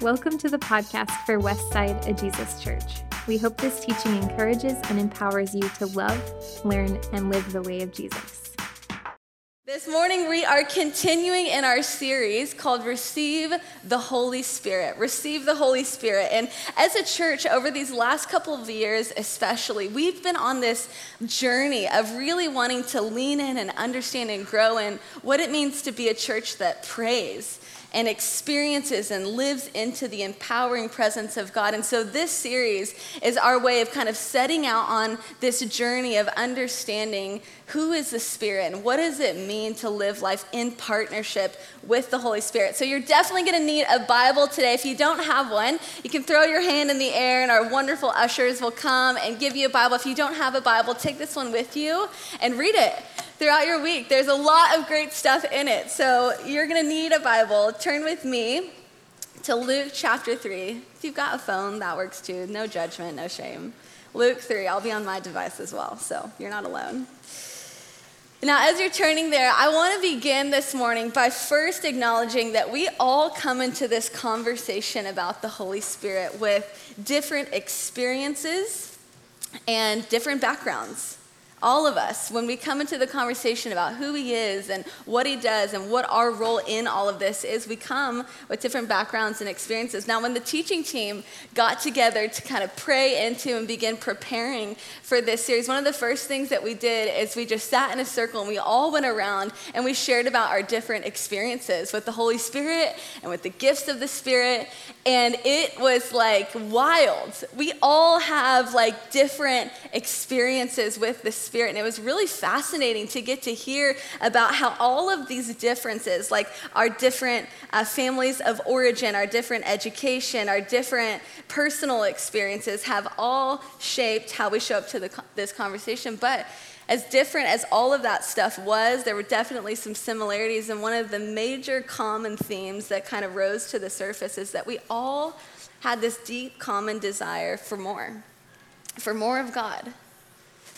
Welcome to the podcast for Westside a Jesus Church. We hope this teaching encourages and empowers you to love, learn, and live the way of Jesus. This morning, we are continuing in our series called Receive the Holy Spirit. Receive the Holy Spirit. And as a church, over these last couple of years, especially, we've been on this journey of really wanting to lean in and understand and grow in what it means to be a church that prays and experiences and lives into the empowering presence of God. And so, this series is our way of kind of setting out on this journey of understanding who is the Spirit and what does it mean to live life in partnership with the Holy Spirit. So, you're definitely going to need a Bible today. If you don't have one, you can throw your hand in the air, and our wonderful ushers will come and give you a Bible. If you don't have a Bible, take this one with you and read it throughout your week. There's a lot of great stuff in it. So you're going to need a Bible. Turn with me to Luke chapter 3. If you've got a phone, that works too. No judgment, no shame. Luke 3. I'll be on my device as well, so you're not alone. Now, as you're turning there, I want to begin this morning by first acknowledging that we all come into this conversation about the Holy Spirit with different experiences and different backgrounds all of us, when we come into the conversation about who he is and what he does and what our role in all of this is, we come with different backgrounds and experiences. Now, when the teaching team got together to kind of pray into and begin preparing for this series, one of the first things that we did is we just sat in a circle and we all went around and we shared about our different experiences with the Holy Spirit and with the gifts of the Spirit. And it was like wild. We all have like different experiences with the Spirit Spirit. And it was really fascinating to get to hear about how all of these differences, like our different uh, families of origin, our different education, our different personal experiences, have all shaped how we show up to the, this conversation. But as different as all of that stuff was, there were definitely some similarities. And one of the major common themes that kind of rose to the surface is that we all had this deep common desire for more, for more of God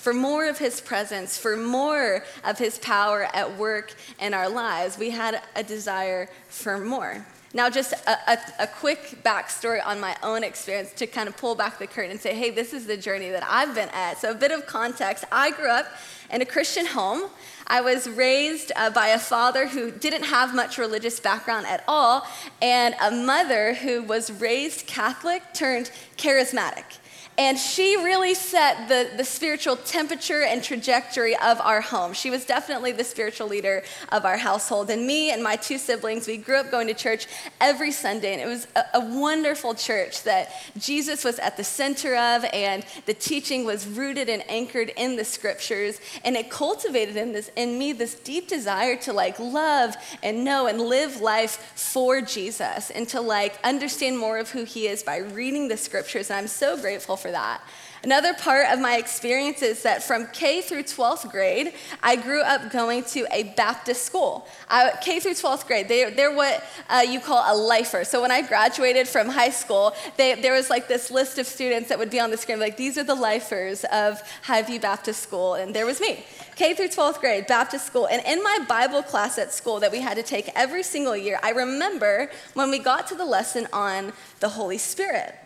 for more of his presence, for more of his power at work in our lives. We had a desire for more. Now, just a, a, a, quick backstory on my own experience to kind of pull back the curtain and say, hey, this is the journey that I've been at. So, a bit of context I grew up in a Christian home. I was raised uh, by a father who didn't have much religious background at all, and a mother who was raised Catholic turned charismatic. And she really set the, the spiritual temperature and trajectory of our home. She was definitely the spiritual leader of our household. And me and my two siblings, we grew up going to church every Sunday. And it was a, a wonderful church that Jesus was at the center of, and the teaching was rooted and anchored in the scriptures. And it cultivated in, this, in me this deep desire to like love and know and live life for Jesus and to like understand more of who he is by reading the scriptures. And I'm so grateful for that. Another part of my experience is that from K through 12th grade, I grew up going to a Baptist school. I, K through 12th grade, they, they're what uh, you call a lifer. So when I graduated from high school, they, there was like this list of students that would be on the screen, like, these are the lifers of Highview Baptist School, and there was me. K through 12th grade, Baptist school. And in my Bible class at school that we had to take every single year, I remember when we got to the lesson on the Holy Spirit.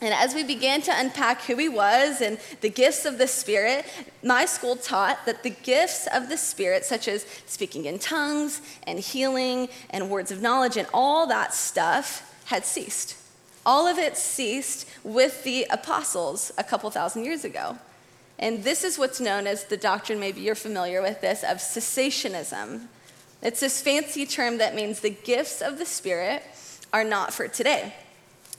And as we began to unpack who he was and the gifts of the Spirit, my school taught that the gifts of the Spirit, such as speaking in tongues and healing and words of knowledge and all that stuff, had ceased. All of it ceased with the apostles a couple thousand years ago. And this is what's known as the doctrine, maybe you're familiar with this, of cessationism. It's this fancy term that means the gifts of the Spirit are not for today.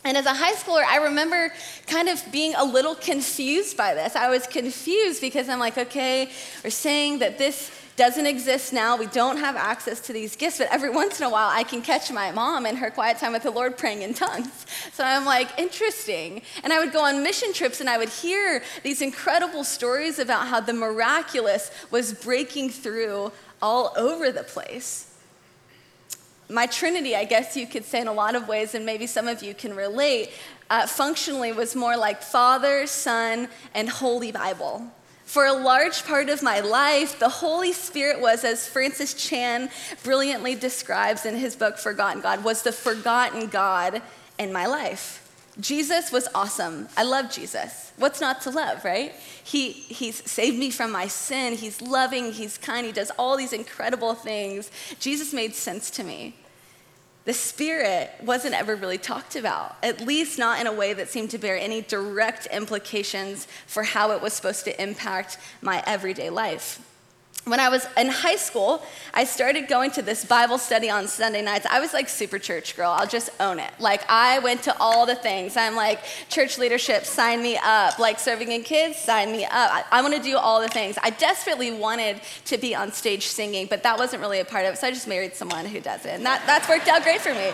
And as a high schooler, I remember kind of being a little confused by this. I was confused because I'm like, okay, we're saying that this doesn't exist now. We don't have access to these gifts, but every once in a while I can catch my mom in her quiet time with the Lord praying in tongues. So I'm like, interesting. And I would go on mission trips and I would hear these incredible stories about how the miraculous was breaking through all over the place my Trinity, I guess you could say in a lot of ways, and maybe some of you can relate, uh, functionally was more like Father, Son, and Holy Bible. For a large part of my life, the Holy Spirit was, as Francis Chan brilliantly describes in his book Forgotten God, was the forgotten God in my life. Jesus was awesome. I love Jesus. What's not to love, right? He, he's saved me from my sin. He's loving. He's kind. He does all these incredible things. Jesus made sense to me. The Spirit wasn't ever really talked about, at least not in a way that seemed to bear any direct implications for how it was supposed to impact my everyday life when I was in high school, I started going to this Bible study on Sunday nights. I was like super church girl. I'll just own it. Like I went to all the things. I'm like church leadership, sign me up. Like serving in kids, sign me up. I, I want to do all the things. I desperately wanted to be on stage singing, but that wasn't really a part of it. So I just married someone who does it, and that, that's worked out great for me.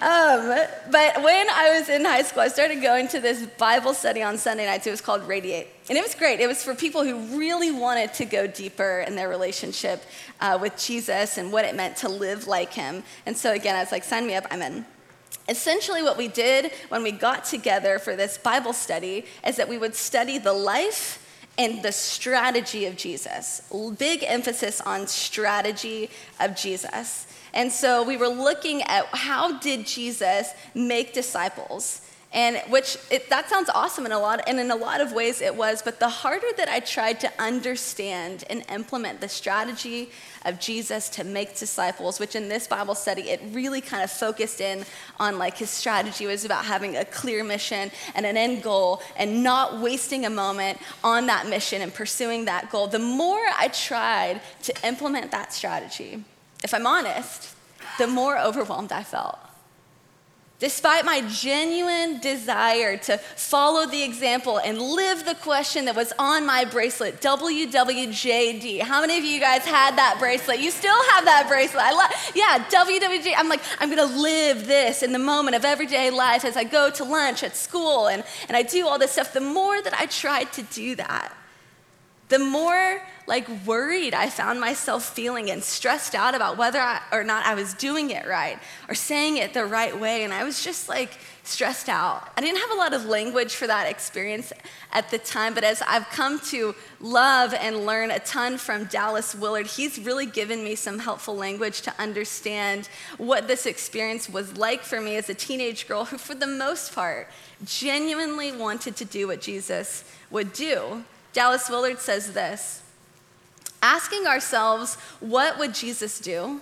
Um, but when I was in high school, I started going to this Bible study on Sunday nights. It was called Radiate. And it was great. It was for people who really wanted to go deeper in their relationship uh, with Jesus and what it meant to live like him. And so, again, I was like, sign me up, I'm in. Essentially, what we did when we got together for this Bible study is that we would study the life and the strategy of Jesus. Big emphasis on strategy of Jesus. And so we were looking at how did Jesus make disciples? And which it, that sounds awesome in a lot, and in a lot of ways it was. But the harder that I tried to understand and implement the strategy of Jesus to make disciples, which in this Bible study it really kind of focused in on like his strategy was about having a clear mission and an end goal, and not wasting a moment on that mission and pursuing that goal. The more I tried to implement that strategy, if I'm honest, the more overwhelmed I felt. Despite my genuine desire to follow the example and live the question that was on my bracelet, WWJD. How many of you guys had that bracelet? You still have that bracelet. I love, yeah, WWJD. I'm like, I'm gonna live this in the moment of everyday life as I go to lunch at school and, and I do all this stuff. The more that I tried to do that, the more like worried I found myself feeling and stressed out about whether I, or not I was doing it right or saying it the right way. And I was just like stressed out. I didn't have a lot of language for that experience at the time, but as I've come to love and learn a ton from Dallas Willard, he's really given me some helpful language to understand what this experience was like for me as a teenage girl who, for the most part, genuinely wanted to do what Jesus would do. Dallas Willard says this asking ourselves, what would Jesus do?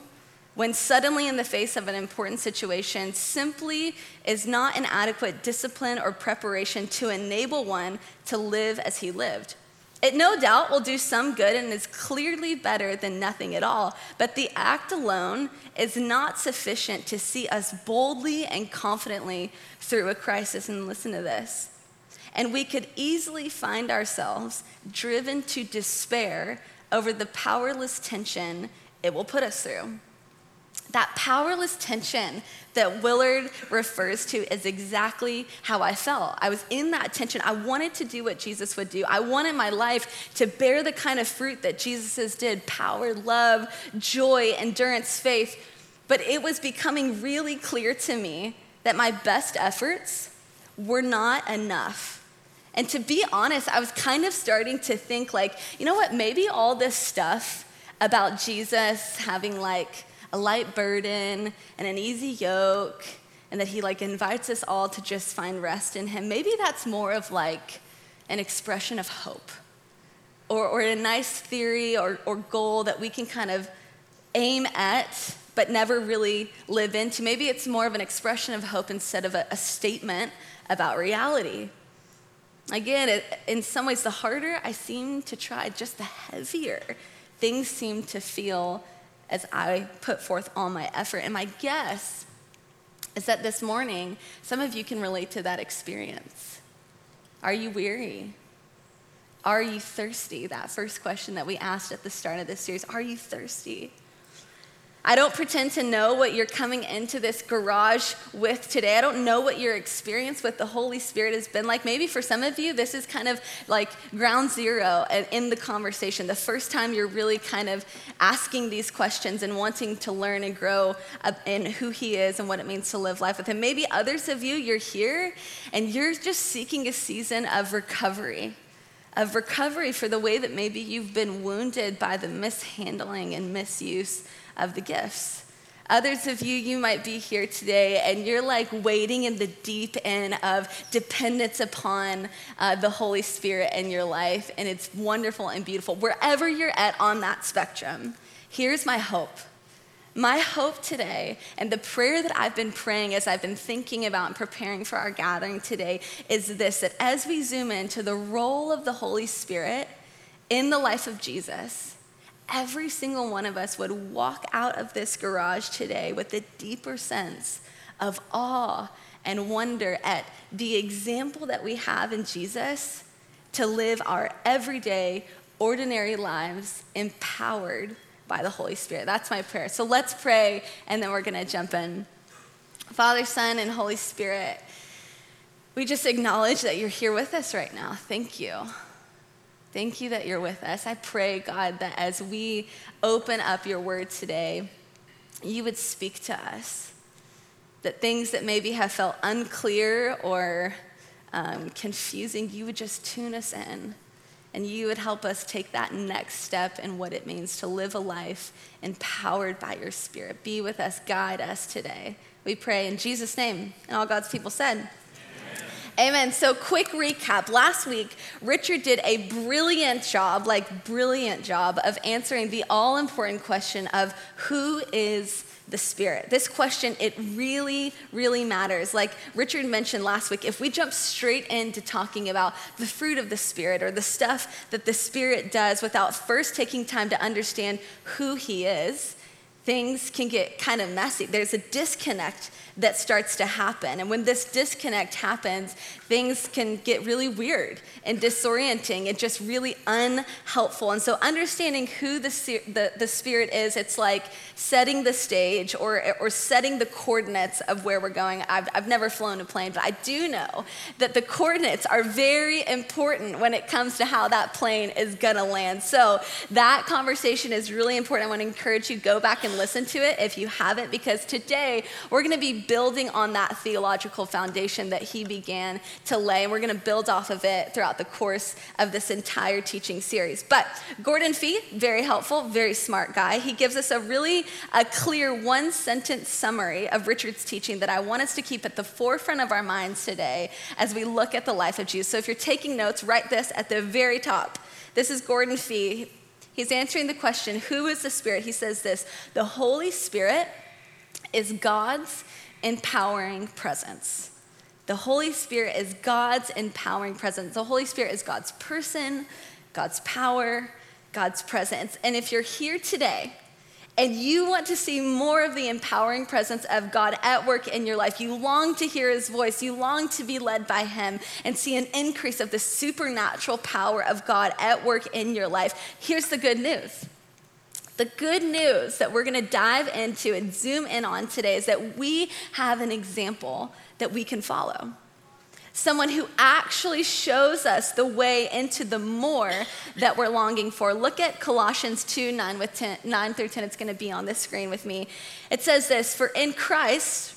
When suddenly in the face of an important situation simply is not an adequate discipline or preparation to enable one to live as he lived. It no doubt will do some good and is clearly better than nothing at all, but the act alone is not sufficient to see us boldly and confidently through a crisis. And listen to this. And we could easily find ourselves driven to despair over the powerless tension it will put us through. That powerless tension that Willard refers to is exactly how I felt. I was in that tension. I wanted to do what Jesus would do. I wanted my life to bear the kind of fruit that Jesus did power, love, joy, endurance, faith. But it was becoming really clear to me that my best efforts were not enough and to be honest, I was kind of starting to think, like, you know what, maybe all this stuff about Jesus having like a light burden and an easy yoke, and that he like invites us all to just find rest in him, maybe that's more of like an expression of hope or, or a nice theory or, or goal that we can kind of aim at but never really live into. Maybe it's more of an expression of hope instead of a, a statement about reality. Again, it, in some ways, the harder I seem to try, just the heavier things seem to feel as I put forth all my effort. And my guess is that this morning, some of you can relate to that experience. Are you weary? Are you thirsty? That first question that we asked at the start of this series Are you thirsty? I don't pretend to know what you're coming into this garage with today. I don't know what your experience with the Holy Spirit has been like. Maybe for some of you, this is kind of like ground zero in the conversation. The first time you're really kind of asking these questions and wanting to learn and grow in who He is and what it means to live life with Him. Maybe others of you, you're here and you're just seeking a season of recovery of recovery for the way that maybe you've been wounded by the mishandling and misuse of the gifts, Others of you, you might be here today and you're like waiting in the deep end of dependence upon uh, the Holy Spirit in your life, and it's wonderful and beautiful. Wherever you're at on that spectrum, here's my hope. My hope today, and the prayer that I've been praying as I've been thinking about and preparing for our gathering today, is this that as we zoom into the role of the Holy Spirit in the life of Jesus, every single one of us would walk out of this garage today with a deeper sense of awe and wonder at the example that we have in Jesus to live our everyday, ordinary lives empowered by the Holy Spirit. That's my prayer. So let's pray, and then we're going to jump in. Father, Son, and Holy Spirit, we just acknowledge that you're here with us right now. Thank you. Thank you that you're with us. I pray, God, that as we open up your word today, you would speak to us. That things that maybe have felt unclear or um, confusing, you would just tune us in. And you would help us take that next step in what it means to live a life empowered by your Spirit. Be with us, guide us today. We pray in Jesus' name. And all God's people said, Amen. So, quick recap. Last week, Richard did a brilliant job, like, brilliant job of answering the all important question of who is the Spirit. This question, it really, really matters. Like Richard mentioned last week, if we jump straight into talking about the fruit of the Spirit or the stuff that the Spirit does without first taking time to understand who He is, things can get kind of messy. There's a disconnect that starts to happen. And when this disconnect happens, things can get really weird and disorienting and just really unhelpful. And so, understanding who the, the, the Spirit is, it's like setting the stage or, or setting the coordinates of where we're going. I've, I've never flown a plane, but I do know that the coordinates are very important when it comes to how that plane is gonna land. So, that conversation is really important. I wanna encourage you go back and listen to it if you haven't, because today we're gonna be building on that theological foundation that he began to lay, and we're going to build off of it throughout the course of this entire teaching series. But Gordon Fee, very helpful, very smart guy. He gives us a really a clear one sentence summary of Richard's teaching that I want us to keep at the forefront of our minds today as we look at the life of Jesus. So if you're taking notes, write this at the very top. This is Gordon Fee. He's answering the question, Who is the Spirit? He says this The Holy Spirit is God's empowering presence. The Holy Spirit is God's empowering presence. The Holy Spirit is God's person, God's power, God's presence. And if you're here today and you want to see more of the empowering presence of God at work in your life, you long to hear his voice, you long to be led by him and see an increase of the supernatural power of God at work in your life, here's the good news. The good news that we're to dive into and zoom in on today is that we have an example that we can follow. Someone who actually shows us the way into the more that we're longing for. Look at Colossians 2 9, with 10, 9 through 10. It's going to be on the screen with me. It says this For in Christ,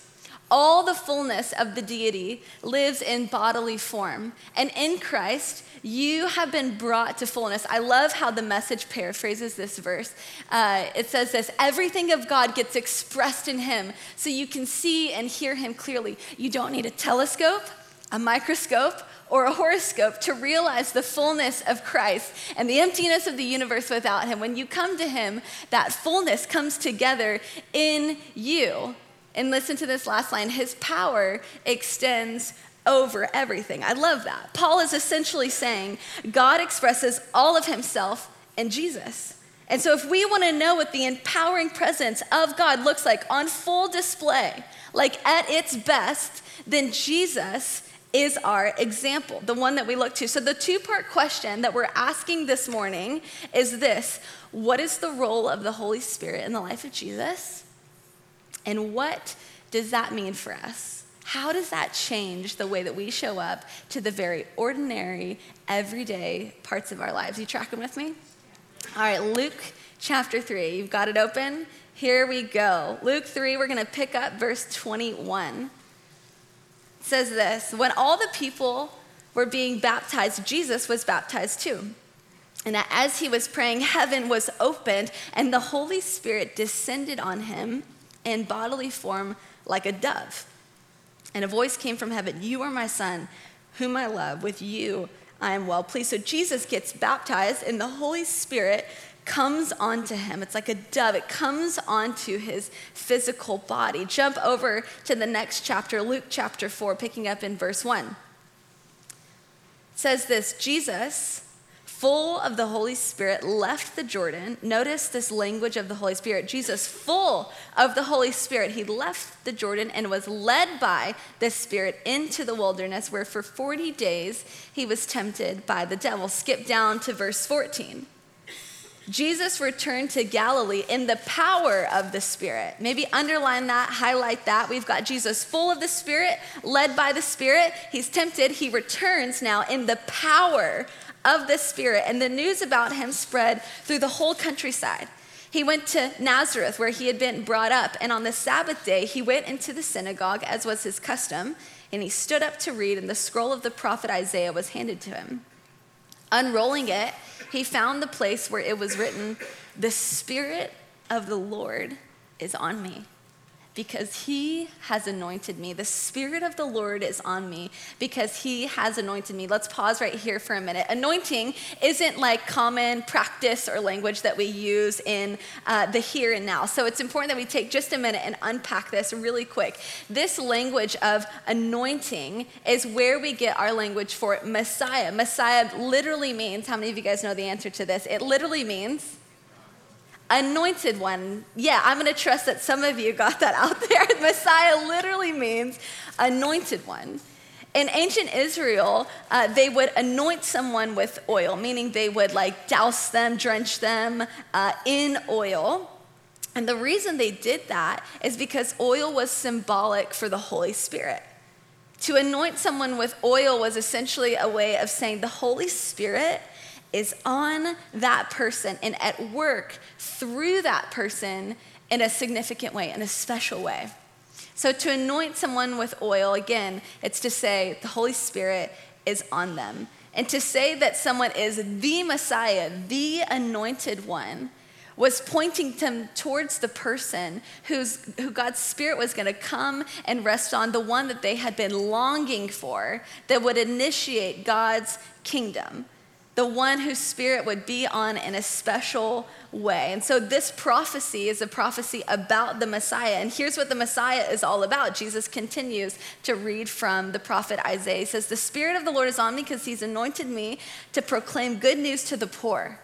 all the fullness of the deity lives in bodily form. And in Christ, you have been brought to fullness. I love how the message paraphrases this verse. Uh, it says this everything of God gets expressed in Him so you can see and hear Him clearly. You don't need a telescope, a microscope, or a horoscope to realize the fullness of Christ and the emptiness of the universe without Him. When you come to Him, that fullness comes together in you. And listen to this last line His power extends over everything. I love that. Paul is essentially saying God expresses all of himself in Jesus. And so, if we want to know what the empowering presence of God looks like on full display, like at its best, then Jesus is our example, the one that we look to. So, the two part question that we're asking this morning is this What is the role of the Holy Spirit in the life of Jesus? And what does that mean for us? How does that change the way that we show up to the very ordinary, everyday parts of our lives? You tracking with me? All right, Luke chapter 3. You've got it open? Here we go. Luke 3, we're going to pick up verse 21. Says this When all the people were being baptized, Jesus was baptized too. And as he was praying, heaven was opened, and the Holy Spirit descended on him in bodily form like a dove. And a voice came from heaven You are my son, whom I love. With you I am well pleased. So Jesus gets baptized, and the Holy Spirit comes onto him. It's like a dove, it comes onto his physical body. Jump over to the next chapter, Luke chapter 4, picking up in verse 1. It says this Jesus full of the Holy Spirit, left the Jordan. Notice this language of the Holy Spirit. Jesus, full of the Holy Spirit, he left the Jordan and was led by the Spirit into the wilderness, where for 40 days he was tempted by the devil. Skip down to verse 14. Jesus returned to Galilee in the power of the Spirit. Maybe underline that, highlight that. We've got Jesus full of the Spirit, led by the Spirit. He's tempted. He returns now in the power of the Spirit, and the news about him spread through the whole countryside. He went to Nazareth, where he had been brought up, and on the Sabbath day, he went into the synagogue, as was his custom, and he stood up to read, and the scroll of the prophet Isaiah was handed to him. Unrolling it, he found the place where it was written, The Spirit of the Lord is on me because he has anointed me. The Spirit of the Lord is on me because he has anointed me. Let's pause right here for a minute. Anointing isn't like common practice or language that we use in uh, the here and now. So it's important that we take just a minute and unpack this really quick. This language of anointing is where we get our language for Messiah. Messiah literally means, how many of you guys know the answer to this? It literally means anointed one. Yeah, I'm going to trust that some of you got that out there. Messiah literally means anointed one. In ancient Israel, uh, they would anoint someone with oil, meaning they would like douse them, drench them uh, in oil. And the reason they did that is because oil was symbolic for the Holy Spirit. To anoint someone with oil was essentially a way of saying the Holy Spirit is on that person and at work through that person in a significant way, in a special way. So, to anoint someone with oil, again, it's to say the Holy Spirit is on them. And to say that someone is the Messiah, the anointed one, was pointing them towards the person who's, who God's Spirit was going to come and rest on, the one that they had been longing for, that would initiate God's kingdom the one whose spirit would be on in a special way. And so this prophecy is a prophecy about the Messiah. And here's what the Messiah is all about. Jesus continues to read from the prophet Isaiah. He says, The Spirit of the Lord is on me because he's anointed me to proclaim good news to the poor.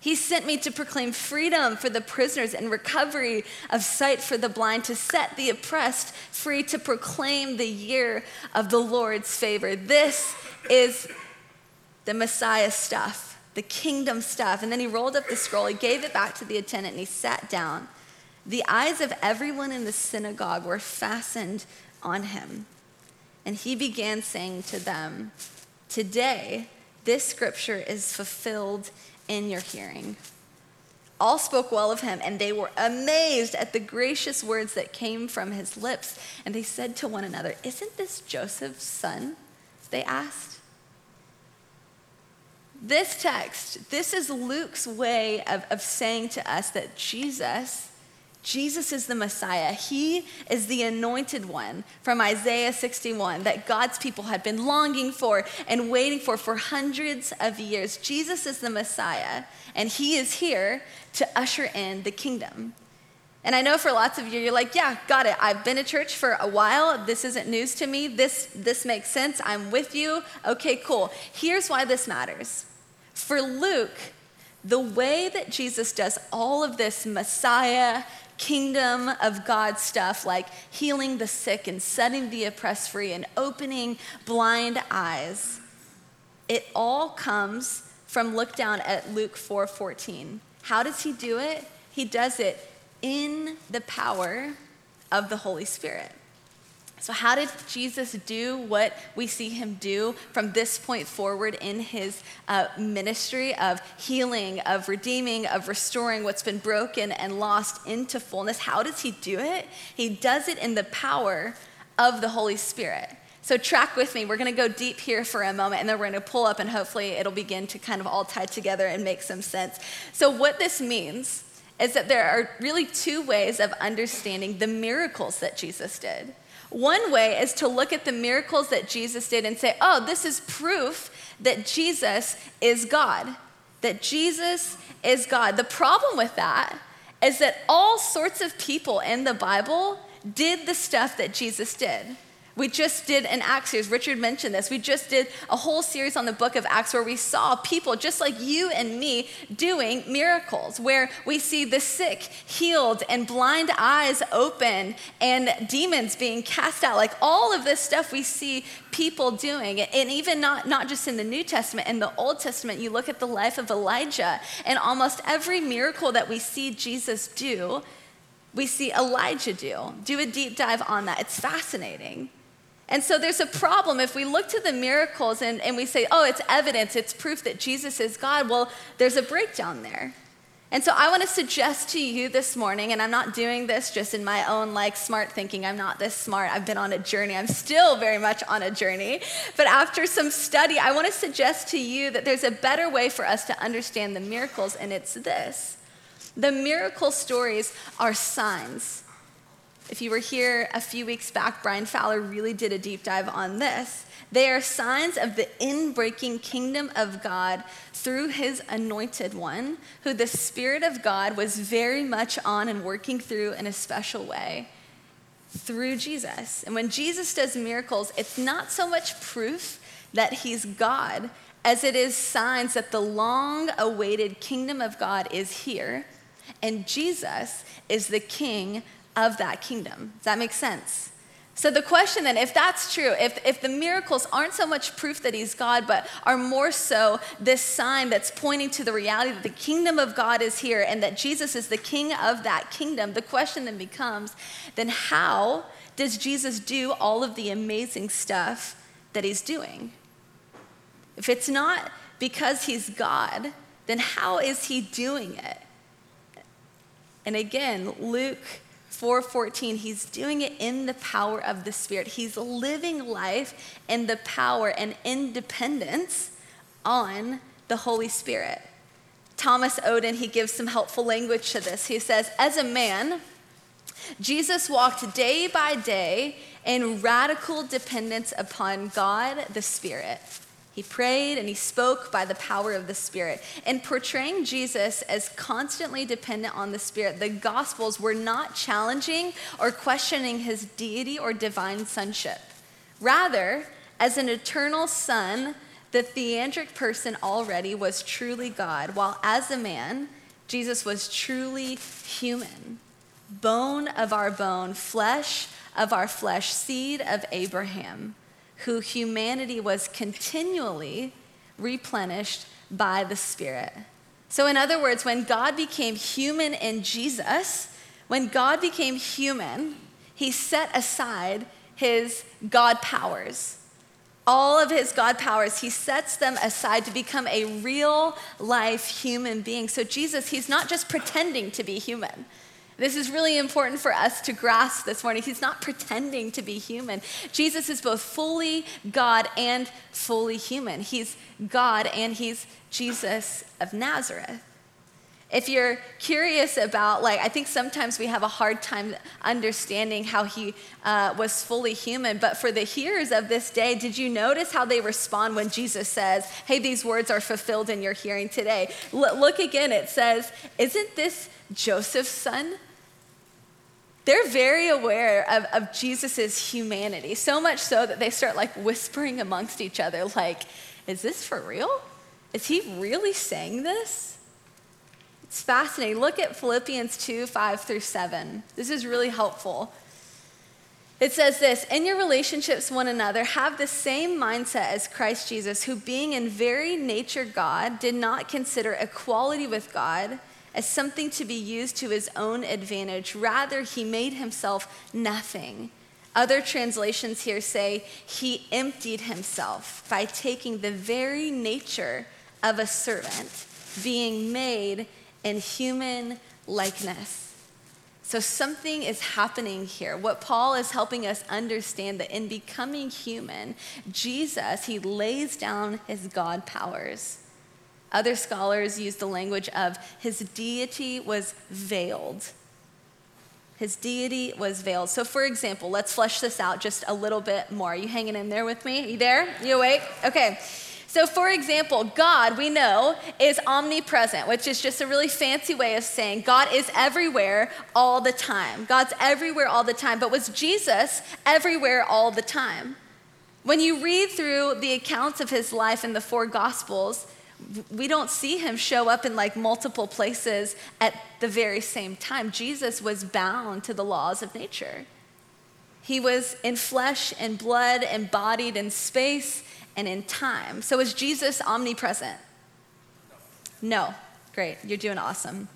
He sent me to proclaim freedom for the prisoners and recovery of sight for the blind, to set the oppressed free, to proclaim the year of the Lord's favor. This is the Messiah stuff, the kingdom stuff. And then he rolled up the scroll, he gave it back to the attendant, and he sat down. The eyes of everyone in the synagogue were fastened on him. And he began saying to them, Today, this scripture is fulfilled in your hearing. All spoke well of him, and they were amazed at the gracious words that came from his lips. And they said to one another, Isn't this Joseph's son? They asked. This text, this is Luke's way of, of saying to us that Jesus, Jesus is the Messiah. He is the anointed one from Isaiah 61 that God's people had been longing for and waiting for for hundreds of years. Jesus is the Messiah, and He is here to usher in the kingdom. And I know for lots of you, you're like, yeah, got it. I've been at church for a while. This isn't news to me. This, this makes sense. I'm with you. Okay, cool. Here's why this matters. For Luke, the way that Jesus does all of this Messiah, kingdom of God stuff, like healing the sick and setting the oppressed free and opening blind eyes, it all comes from look down at Luke 4:14. How does he do it? He does it in the power of the Holy Spirit. So, how did Jesus do what we see him do from this point forward in his uh, ministry of healing, of redeeming, of restoring what's been broken and lost into fullness? How does he do it? He does it in the power of the Holy Spirit. So, track with me. We're going to go deep here for a moment and then we're going to pull up and hopefully it'll begin to kind of all tie together and make some sense. So, what this means is that there are really two ways of understanding the miracles that Jesus did. One way is to look at the miracles that Jesus did and say, oh, this is proof that Jesus is God. That Jesus is God. The problem with that is that all sorts of people in the Bible did the stuff that Jesus did. We just did an Acts series. Richard mentioned this. We just did a whole series on the book of Acts where we saw people just like you and me doing miracles, where we see the sick healed and blind eyes open and demons being cast out. Like all of this stuff we see people doing. And even not, not just in the New Testament, in the Old Testament, you look at the life of Elijah, and almost every miracle that we see Jesus do, we see Elijah do. Do a deep dive on that. It's fascinating. And so there's a problem if we look to the miracles and, and we say, oh, it's evidence, it's proof that Jesus is God. Well, there's a breakdown there. And so I want to suggest to you this morning, and I'm not doing this just in my own like smart thinking. I'm not this smart. I've been on a journey. I'm still very much on a journey. But after some study, I want to suggest to you that there's a better way for us to understand the miracles, and it's this. The miracle stories are signs. If you were here a few weeks back, Brian Fowler really did a deep dive on this. They are signs of the inbreaking kingdom of God through his anointed one, who the Spirit of God was very much on and working through in a special way through Jesus. And when Jesus does miracles, it's not so much proof that he's God as it is signs that the long awaited kingdom of God is here and Jesus is the king of that kingdom. Does that make sense? So, the question then, if that's true, if, if the miracles aren't so much proof that he's God, but are more so this sign that's pointing to the reality that the kingdom of God is here and that Jesus is the king of that kingdom, the question then becomes then how does Jesus do all of the amazing stuff that he's doing? If it's not because he's God, then how is he doing it? And again, Luke 4:14 he's doing it in the power of the spirit. He's living life in the power and independence on the holy spirit. Thomas oden he gives some helpful language to this. He says as a man jesus walked day by day in radical dependence upon god the spirit he prayed and he spoke by the power of the Spirit. In portraying Jesus as constantly dependent on the Spirit, the Gospels were not challenging or questioning his deity or divine sonship. Rather, as an eternal Son, the theandric person already was truly God, while as a man, Jesus was truly human. Bone of our bone, flesh of our flesh, seed of Abraham who humanity was continually replenished by the Spirit. So, in other words, when God became human in Jesus, when God became human, he set aside his God powers. All of his God powers, he sets them aside to become a real life human being. So, Jesus, he's not just pretending to be human. This is really important for us to grasp this morning. He's not pretending to be human. Jesus is both fully God and fully human. He's God and he's Jesus of Nazareth. If you're curious about, like, I think sometimes we have a hard time understanding how he uh, was fully human, but for the hearers of this day, did you notice how they respond when Jesus says, Hey, these words are fulfilled in your hearing today? L- look again, it says, Isn't this Joseph's son? they're very aware of, of Jesus' humanity, so much so that they start like whispering amongst each other, like, is this for real? Is he really saying this? It's fascinating. Look at Philippians 2 5 through 7. This is really helpful. It says this In your relationships one another, have the same mindset as Christ Jesus, who, being in very nature God, did not consider equality with God as something to be used to his own advantage. Rather, he made himself nothing. Other translations here say he emptied himself by taking the very nature of a servant, being made in human likeness. So, something is happening here. What Paul is helping us understand that in becoming human, Jesus, he lays down his God powers Other scholars use the language of his deity was veiled. His deity was veiled. So, for example, let's flesh this out just a little bit more. Are you hanging in there with me? Are you there? You awake? Okay. So, for example, God, we know, is omnipresent, which is just a really fancy way of saying God is everywhere all the time. God's everywhere all the time. But was Jesus everywhere all the time? When you read through the accounts of his life in the four Gospels, we don't see him show up in like multiple places at the very same time. Jesus was bound to the laws of nature. He was in flesh and blood, embodied in space and in time. So is Jesus omnipresent? No. Great. You're doing awesome.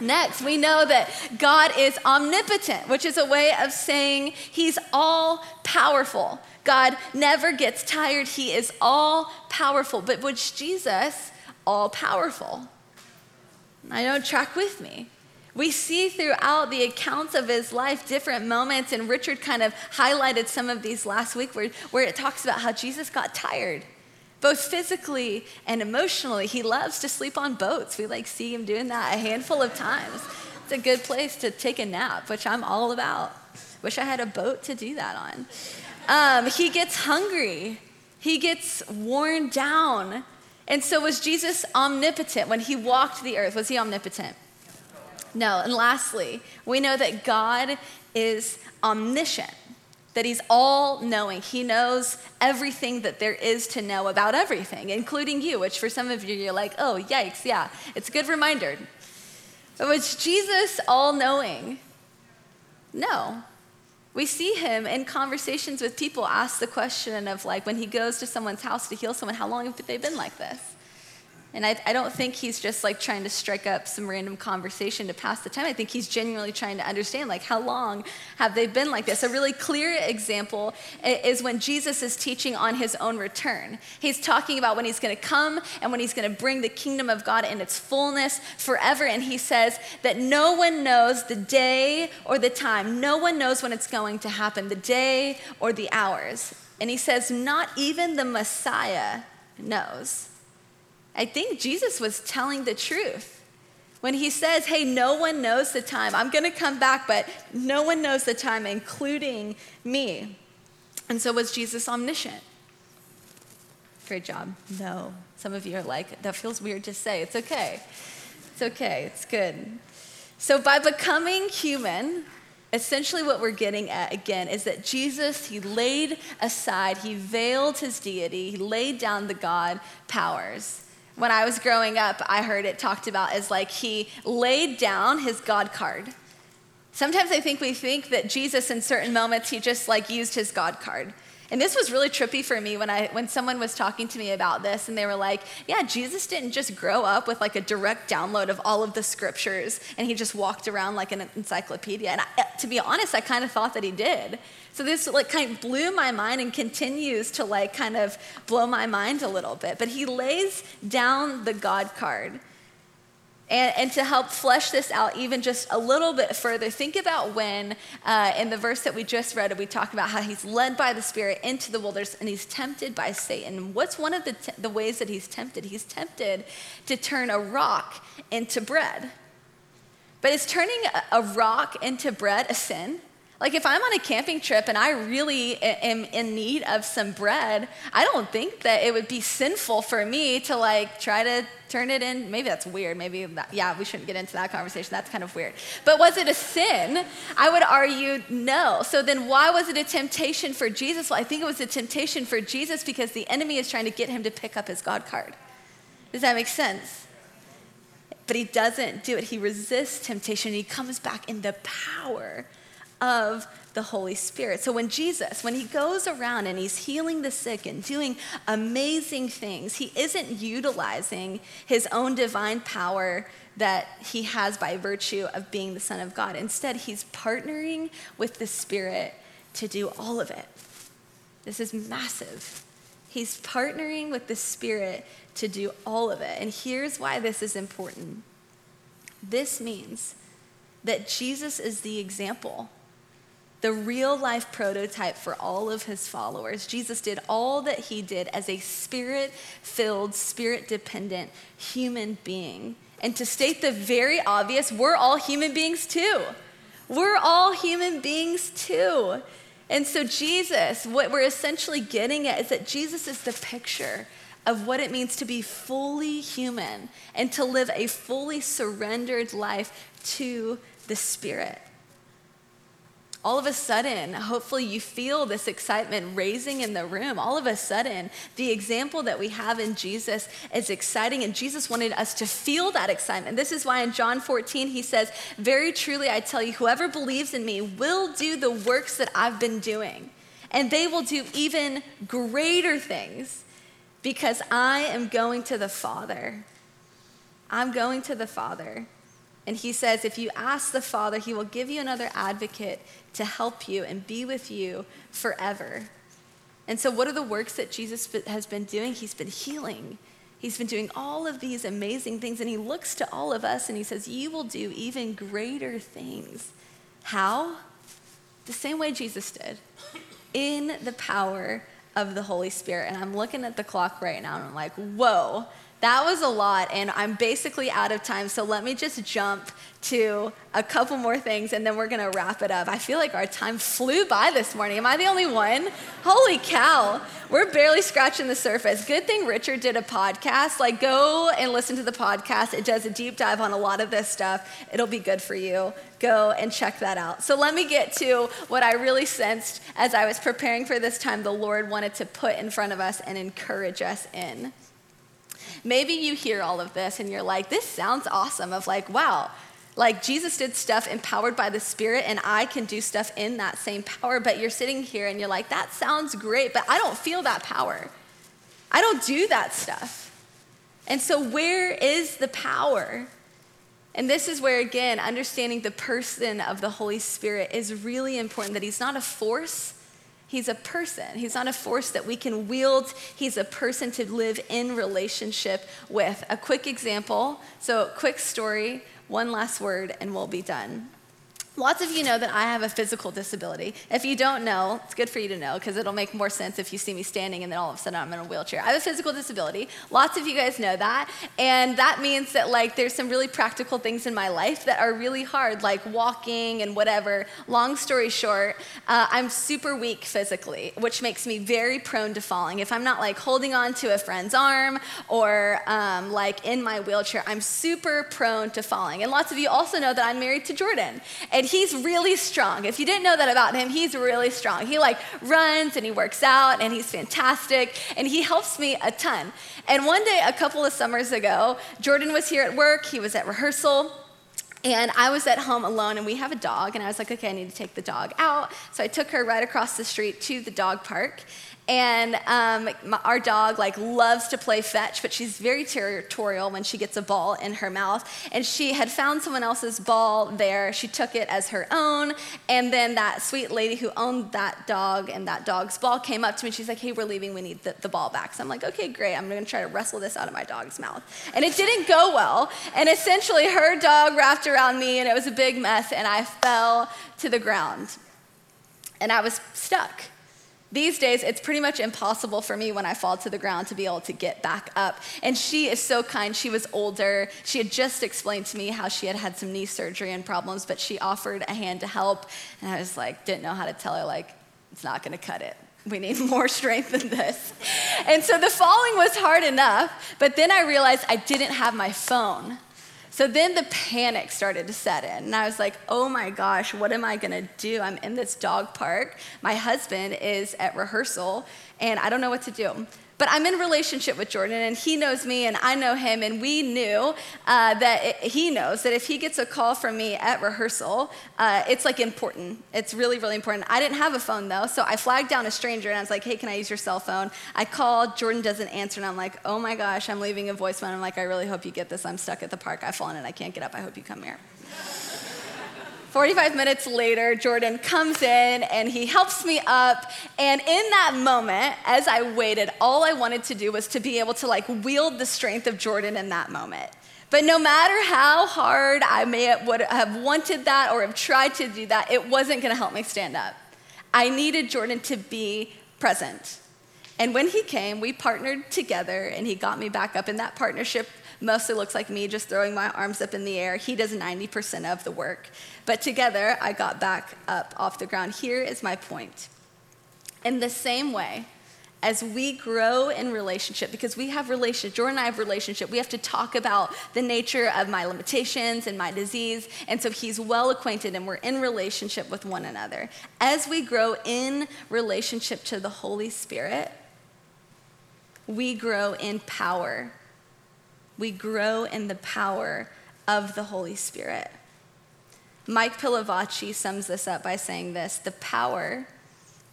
Next, we know that God is omnipotent, which is a way of saying he's all powerful. God never gets tired, he is all powerful. But was Jesus all powerful? I don't track with me. We see throughout the accounts of his life different moments, and Richard kind of highlighted some of these last week where, where it talks about how Jesus got tired both physically and emotionally. He loves to sleep on boats. We like see him doing that a handful of times. It's a good place to take a nap, which I'm all about. Wish I had a boat to do that on. Um, he gets hungry. He gets worn down. And so was Jesus omnipotent when he walked the earth? Was he omnipotent? No. And lastly, we know that God is omniscient that he's all knowing. He knows everything that there is to know about everything, including you, which for some of you, you're like, oh, yikes, yeah. It's a good reminder. But was Jesus all knowing? No. We see him in conversations with people ask the question of, like, when he goes to someone's house to heal someone, how long have they been like this? And I, I, don't think he's just like trying to strike up some random conversation to pass the time. I think he's genuinely trying to understand, like, how long have they been like this? A really clear example is when Jesus is teaching on his own return. He's talking about when he's going to come and when he's going to bring the kingdom of God in its fullness forever. And he says that no one knows the day or the time, no one knows when it's going to happen, the day or the hours. And he says, not even the Messiah knows. I think Jesus was telling the truth. When he says, hey, no one knows the time, I'm gonna come back, but no one knows the time, including me. And so was Jesus omniscient? Great job. No. Some of you are like, that feels weird to say. It's okay. It's okay. It's good. So by becoming human, essentially what we're getting at again is that Jesus, he laid aside, he veiled his deity, he laid down the God powers when I was growing up, I heard it talked about as like he laid down his God card. Sometimes I think we think that Jesus, in certain moments, he just like used his God card. And this was really trippy for me when I when someone was talking to me about this and they were like, "Yeah, Jesus didn't just grow up with like a direct download of all of the scriptures and he just walked around like an encyclopedia." And I, eh, to be honest, I kind of thought that he did. So this like kind of blew my mind and continues to like kind of blow my mind a little bit. But he lays down the God card. And, and, to help flesh this out even just a little bit further, think about when uh, in the verse that we just read, we talk about how he's led by the Spirit into the wilderness and he's tempted by Satan. What's one of the, the ways that he's tempted? He's tempted to turn a rock into bread. But is turning a, a rock into bread a sin? Like, if I'm on a camping trip and I really am in need of some bread, I don't think that it would be sinful for me to like try to turn it in. Maybe that's weird. Maybe, that, yeah, we shouldn't get into that conversation. That's kind of weird. But was it a sin? I would argue no. So then why was it a temptation for Jesus? Well, I think it was a temptation for Jesus because the enemy is trying to get him to pick up his God card. Does that make sense? But he doesn't do it. He resists temptation. He comes back in the power of the Holy Spirit. So when Jesus, when he goes around and he's healing the sick and doing amazing things, he isn't utilizing his own divine power that he has by virtue of being the Son of God. Instead, he's partnering with the Spirit to do all of it. This is massive. He's partnering with the Spirit to do all of it. And here's why this is important this means that Jesus is the example the real life prototype for all of his followers. Jesus did all that he did as a spirit filled, spirit dependent human being. And to state the very obvious, we're all human beings too. We're all human beings too. And so, Jesus, what we're essentially getting at is that Jesus is the picture of what it means to be fully human and to live a fully surrendered life to the Spirit all of a sudden, hopefully, you feel this excitement raising in the room. All of a sudden, the example that we have in Jesus is exciting, and Jesus wanted us to feel that excitement. This is why in John 14, he says, Very truly, I tell you, whoever believes in me will do the works that I've been doing, and they will do even greater things because I am going to the Father. I'm going to the Father. And he says, if you ask the Father, he will give you another advocate to help you and be with you forever. And so, what are the works that Jesus has been doing? He's been healing. He's been doing all of these amazing things. And he looks to all of us and he says, You will do even greater things. How? The same way Jesus did, in the power of the Holy Spirit. And I'm looking at the clock right now and I'm like, Whoa that was a lot, and I'm basically out of time, so let me just jump to a couple more things and then we're gonna wrap it up. I feel like our time flew by this morning. Am I the only one? Holy cow, we're barely scratching the surface. Good thing Richard did a podcast. Like, go and listen to the podcast. It does a deep dive on a lot of this stuff. It'll be good for you. Go and check that out. So, let me get to what I really sensed as I was preparing for this time the Lord wanted to put in front of us and encourage us in. Maybe you hear all of this and you're like, this sounds awesome, of like, wow, like Jesus did stuff empowered by the Spirit, and I can do stuff in that same power. But you're sitting here and you're like, that sounds great, but I don't feel that power. I don't do that stuff. And so, where is the power? And this is where, again, understanding the person of the Holy Spirit is really important that He's not a force, He's a person. He's not a force that we can wield. He's a person to live in relationship with. A quick example so, quick story, one last word, and we'll be done. Lots of you know that I have a physical disability. If you don't know, it's good for you to know because it'll make more sense if you see me standing and then all of a sudden I'm in a wheelchair. I have a physical disability. Lots of you guys know that. And that means that like there's some really practical things in my life that are really hard, like walking and whatever. Long story short, uh, I'm super weak physically, which makes me very prone to falling. If I'm not like holding on to a friend's arm or um, like in my wheelchair, I'm super prone to falling. And lots of you also know that I'm married to Jordan. And he's really strong. If you didn't know that about him, he's really strong. He like runs and he works out and he's fantastic and he helps me a ton. And one day, a couple of summers ago, Jordan was here at work, he was at rehearsal. And I was at home alone, and we have a dog. And I was like, okay, I need to take the dog out. So I took her right across the street to the dog park. And um, my, our dog like loves to play fetch, but she's very territorial when she gets a ball in her mouth. And she had found someone else's ball there. She took it as her own. And then that sweet lady who owned that dog and that dog's ball came up to me. She's like, "Hey, we're leaving. We need the, the ball back." So I'm like, "Okay, great. I'm going to try to wrestle this out of my dog's mouth." And it didn't go well. And essentially, her dog wrapped around me, and it was a big mess. And I fell to the ground, and I was stuck. These days, it's pretty much impossible for me when I fall to the ground to be able to get back up. And she is so kind. She was older. She had just explained to me how she had had some knee surgery and problems, but she offered a hand to help. And I was like, didn't know how to tell her, like, it's not going to cut it. We need more strength than this. And so the falling was hard enough, but then I realized I didn't have my phone. So then the panic started to set in. And I was like, oh my gosh, what am I gonna do? I'm in this dog park. My husband is at rehearsal, and I don't know what to do. But I'm in relationship with Jordan, and he knows me, and I know him, and we knew uh, that it, he knows that if he gets a call from me at rehearsal, uh, it's like important. It's really, really important. I didn't have a phone though, so I flagged down a stranger, and I was like, "Hey, can I use your cell phone?" I called. Jordan doesn't answer, and I'm like, "Oh my gosh, I'm leaving a voicemail." I'm like, "I really hope you get this. I'm stuck at the park. I've fallen and I can't get up. I hope you come here." 45 minutes later, Jordan comes in and he helps me up. And in that moment, as I waited, all I wanted to do was to be able to like wield the strength of Jordan in that moment. But no matter how hard I may have, would have wanted that or have tried to do that, it wasn't going to help me stand up. I needed Jordan to be present. And when he came, we partnered together and he got me back up. And that partnership mostly looks like me just throwing my arms up in the air. He does 90% of the work. But together, I got back up off the ground. Here is my point. In the same way, as we grow in relationship, because we have relationship, Jordan and I have relationship, we have to talk about the nature of my limitations and my disease. And so he's well acquainted and we're in relationship with one another. As we grow in relationship to the Holy Spirit, we grow in power. We grow in the power of the Holy Spirit. Mike Pilavachi sums this up by saying this the power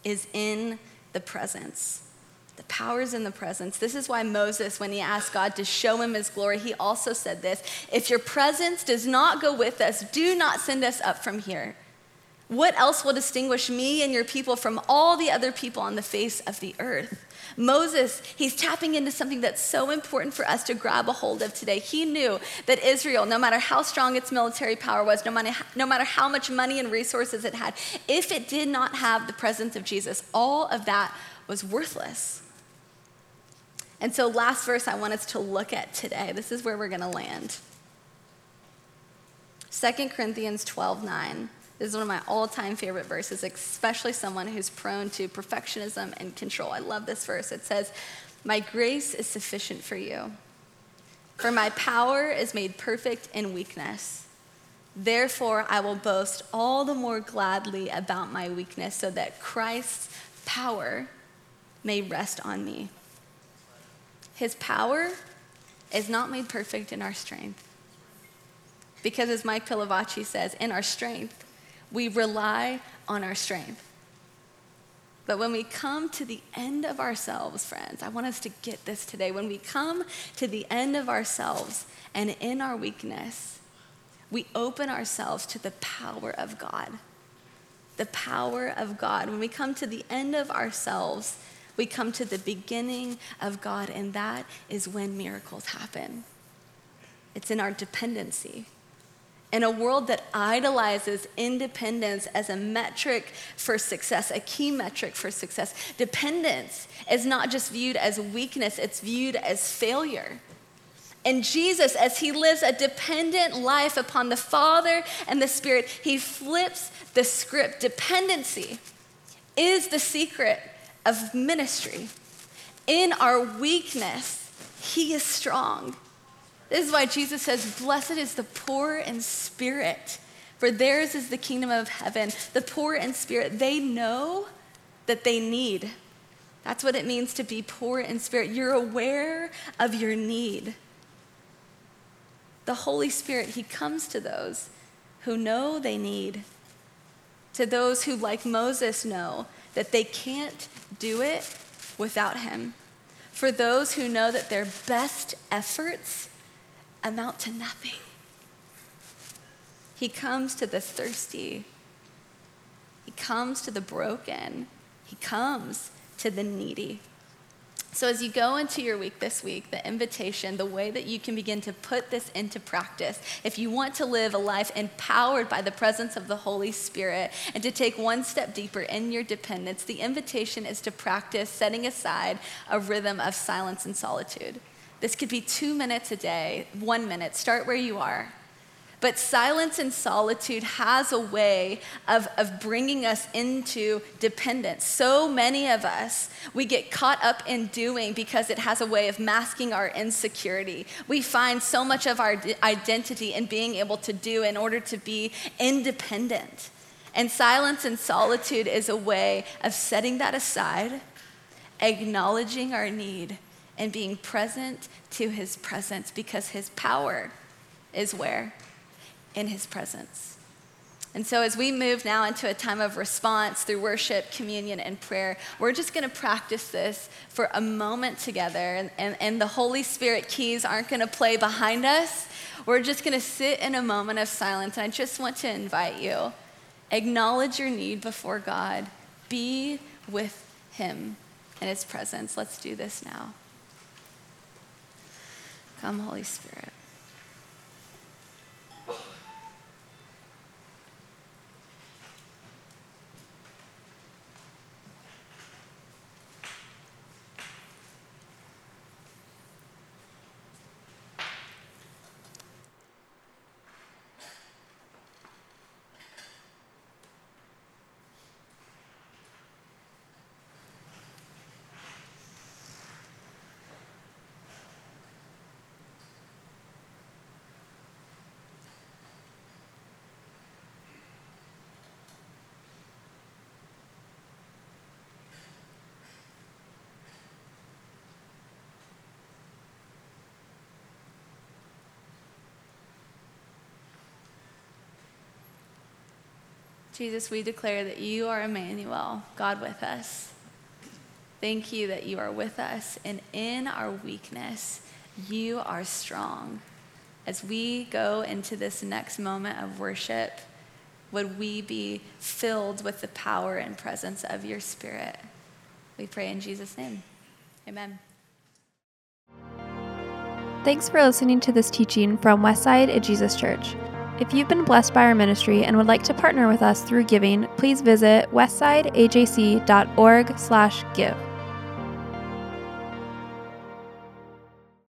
is in the presence. The power is in the presence. This is why Moses, when he asked God to show him his glory, he also said this If your presence does not go with us, do not send us up from here. What else will distinguish me and your people from all the other people on the face of the earth? Moses, he's tapping into something that's so important for us to grab a hold of today. He knew that Israel, no matter how strong its military power was, no matter, no matter how much money and resources it had, if it did not have the presence of Jesus, all of that was worthless. And so, last verse I want us to look at today, this is where we're going to land. 2 Corinthians 12 9. This is one of my all time favorite verses, especially someone who's prone to perfectionism and control. I love this verse. It says, My grace is sufficient for you, for my power is made perfect in weakness. Therefore, I will boast all the more gladly about my weakness, so that Christ's power may rest on me. His power is not made perfect in our strength. Because as Mike Pilavachi says, in our strength, we rely on our strength. But when we come to the end of ourselves, friends, I want us to get this today. When we come to the end of ourselves and in our weakness, we open ourselves to the power of God. The power of God. When we come to the end of ourselves we come to the beginning of God, and that is when miracles happen. It's in our dependency. In a world that idolizes independence as a metric for success, a key metric for success, dependence is not just viewed as weakness, it's viewed as failure. And Jesus, as he lives a dependent life upon the Father and the Spirit, he flips the script. Dependency is the secret of ministry. In our weakness, He is strong. This is why Jesus says, Blessed is the poor in spirit, for theirs is the kingdom of heaven. The poor in spirit, they know that they need. That's what it means to be poor in spirit. You're aware of your need. The Holy Spirit, He comes to those who know they need, to those who, like Moses, know that they can't do it without Him. For those who know that their best efforts amount to nothing, He comes to the thirsty, He comes to the broken, He comes to the needy. So, as you go into your week this week, the invitation, the way that you can begin to put this into practice, if you want to live a life empowered by the presence of the Holy Spirit and to take one step deeper in your dependence, the invitation is to practice setting aside a rhythm of silence and solitude. This could be two minutes a day, one minute, start where you are. But silence and solitude has a way of, of bringing us into dependence. So many of us, we get caught up in doing because it has a way of masking our insecurity. We find so much of our identity in being able to do in order to be independent. And silence and solitude is a way of setting that aside, acknowledging our need, and being present to his presence because his power is where? in his presence. And so, as we move now into a time of response through worship, communion, and prayer, we're just going to practice this for a moment together. And, and, and the Holy Spirit keys aren't going to play behind us. We're just going to sit in a moment of silence. And I just want to invite you acknowledge your need before God, be with Him in His presence. Let's do this now. Come, Holy Spirit. Jesus, we declare that you are Emmanuel, God with us. Thank you that you are with us, and in our weakness, you are strong. As we go into this next moment of worship, would we be filled with the power and presence of your Spirit? We pray in Jesus' name. Amen. Thanks for listening to this teaching from Westside A Jesus Church. If you've been blessed by our ministry and would like to partner with us through giving, please visit westsideajc.org/give.